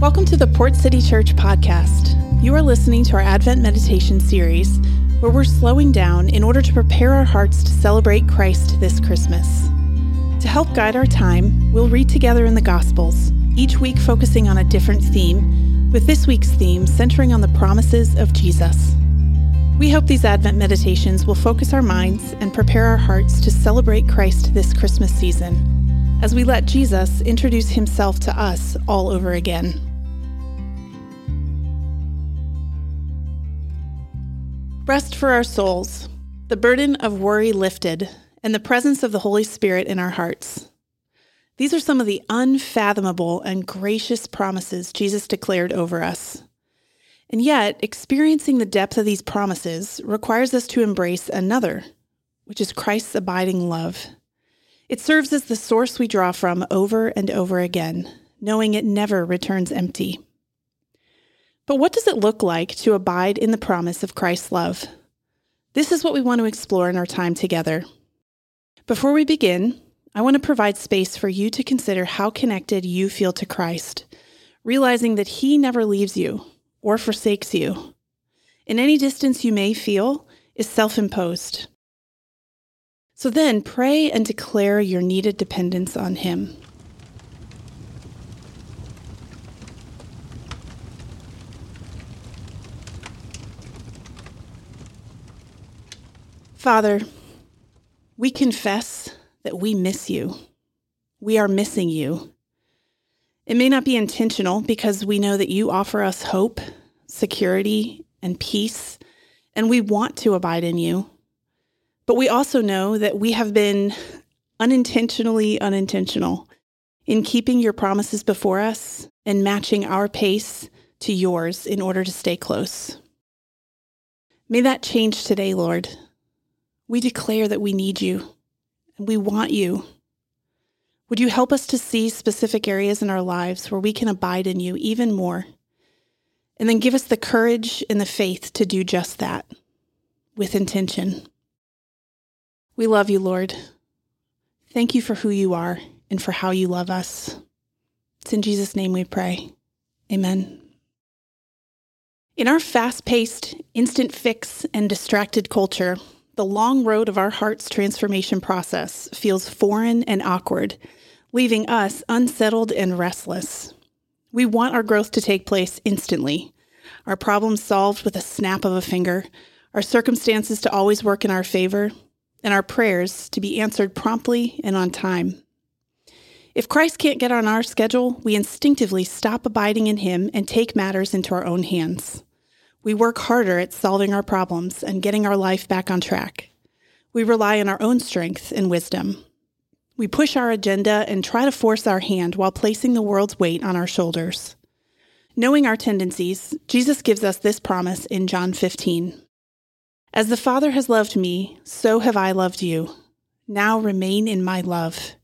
Welcome to the Port City Church podcast. You are listening to our Advent meditation series where we're slowing down in order to prepare our hearts to celebrate Christ this Christmas. To help guide our time, we'll read together in the Gospels, each week focusing on a different theme, with this week's theme centering on the promises of Jesus. We hope these Advent meditations will focus our minds and prepare our hearts to celebrate Christ this Christmas season as we let Jesus introduce himself to us all over again. Rest for our souls, the burden of worry lifted, and the presence of the Holy Spirit in our hearts. These are some of the unfathomable and gracious promises Jesus declared over us. And yet, experiencing the depth of these promises requires us to embrace another, which is Christ's abiding love. It serves as the source we draw from over and over again, knowing it never returns empty. But what does it look like to abide in the promise of Christ's love? This is what we want to explore in our time together. Before we begin, I want to provide space for you to consider how connected you feel to Christ, realizing that He never leaves you or forsakes you. And any distance you may feel is self imposed. So then pray and declare your needed dependence on Him. Father, we confess that we miss you. We are missing you. It may not be intentional because we know that you offer us hope, security, and peace, and we want to abide in you. But we also know that we have been unintentionally unintentional in keeping your promises before us and matching our pace to yours in order to stay close. May that change today, Lord. We declare that we need you and we want you. Would you help us to see specific areas in our lives where we can abide in you even more? And then give us the courage and the faith to do just that with intention. We love you, Lord. Thank you for who you are and for how you love us. It's in Jesus' name we pray. Amen. In our fast paced, instant fix, and distracted culture, the long road of our heart's transformation process feels foreign and awkward, leaving us unsettled and restless. We want our growth to take place instantly, our problems solved with a snap of a finger, our circumstances to always work in our favor, and our prayers to be answered promptly and on time. If Christ can't get on our schedule, we instinctively stop abiding in Him and take matters into our own hands. We work harder at solving our problems and getting our life back on track. We rely on our own strength and wisdom. We push our agenda and try to force our hand while placing the world's weight on our shoulders. Knowing our tendencies, Jesus gives us this promise in John 15 As the Father has loved me, so have I loved you. Now remain in my love.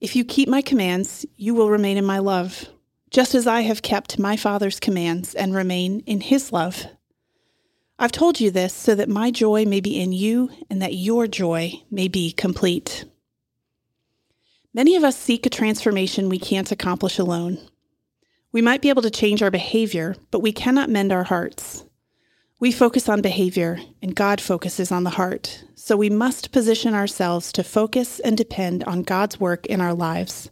If you keep my commands, you will remain in my love just as I have kept my Father's commands and remain in his love. I've told you this so that my joy may be in you and that your joy may be complete. Many of us seek a transformation we can't accomplish alone. We might be able to change our behavior, but we cannot mend our hearts. We focus on behavior, and God focuses on the heart. So we must position ourselves to focus and depend on God's work in our lives.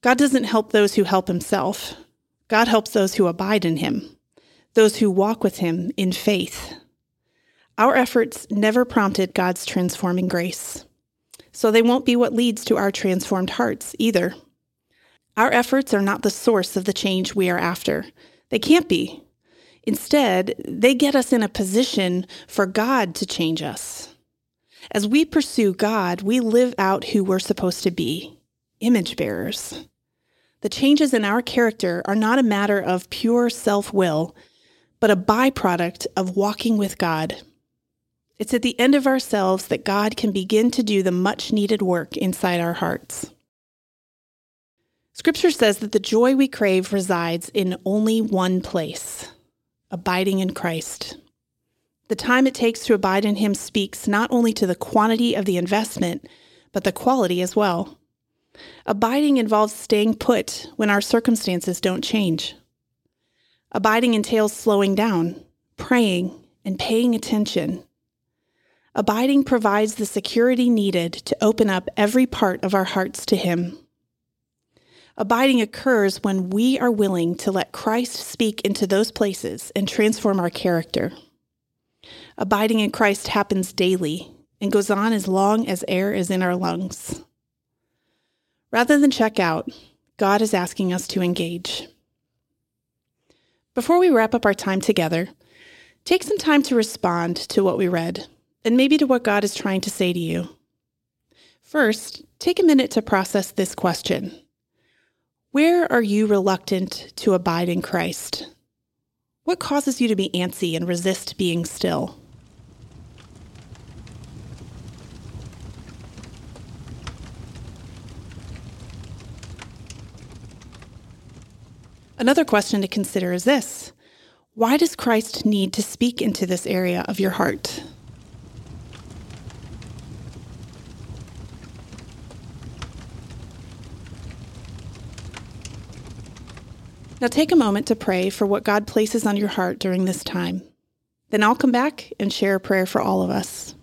God doesn't help those who help himself. God helps those who abide in him, those who walk with him in faith. Our efforts never prompted God's transforming grace, so they won't be what leads to our transformed hearts either. Our efforts are not the source of the change we are after. They can't be. Instead, they get us in a position for God to change us. As we pursue God, we live out who we're supposed to be image bearers. The changes in our character are not a matter of pure self will, but a byproduct of walking with God. It's at the end of ourselves that God can begin to do the much needed work inside our hearts. Scripture says that the joy we crave resides in only one place abiding in Christ. The time it takes to abide in Him speaks not only to the quantity of the investment, but the quality as well. Abiding involves staying put when our circumstances don't change. Abiding entails slowing down, praying, and paying attention. Abiding provides the security needed to open up every part of our hearts to Him. Abiding occurs when we are willing to let Christ speak into those places and transform our character. Abiding in Christ happens daily and goes on as long as air is in our lungs. Rather than check out, God is asking us to engage. Before we wrap up our time together, take some time to respond to what we read and maybe to what God is trying to say to you. First, take a minute to process this question Where are you reluctant to abide in Christ? What causes you to be antsy and resist being still? Another question to consider is this Why does Christ need to speak into this area of your heart? Now take a moment to pray for what God places on your heart during this time. Then I'll come back and share a prayer for all of us.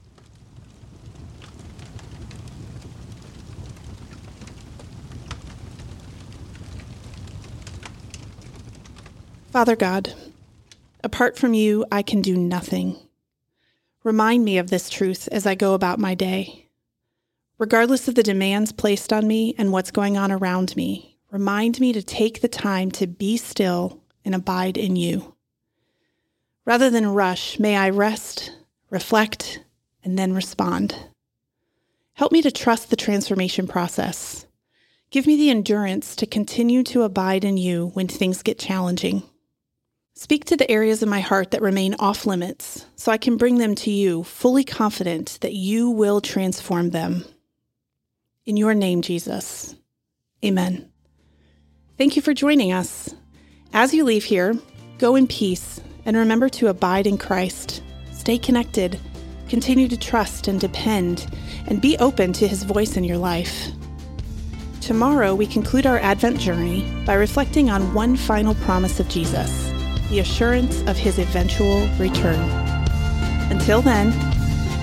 Father God, apart from you, I can do nothing. Remind me of this truth as I go about my day. Regardless of the demands placed on me and what's going on around me, remind me to take the time to be still and abide in you. Rather than rush, may I rest, reflect, and then respond. Help me to trust the transformation process. Give me the endurance to continue to abide in you when things get challenging. Speak to the areas of my heart that remain off limits so I can bring them to you, fully confident that you will transform them. In your name, Jesus. Amen. Thank you for joining us. As you leave here, go in peace and remember to abide in Christ. Stay connected, continue to trust and depend, and be open to his voice in your life. Tomorrow, we conclude our Advent journey by reflecting on one final promise of Jesus the assurance of his eventual return. Until then,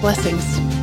blessings.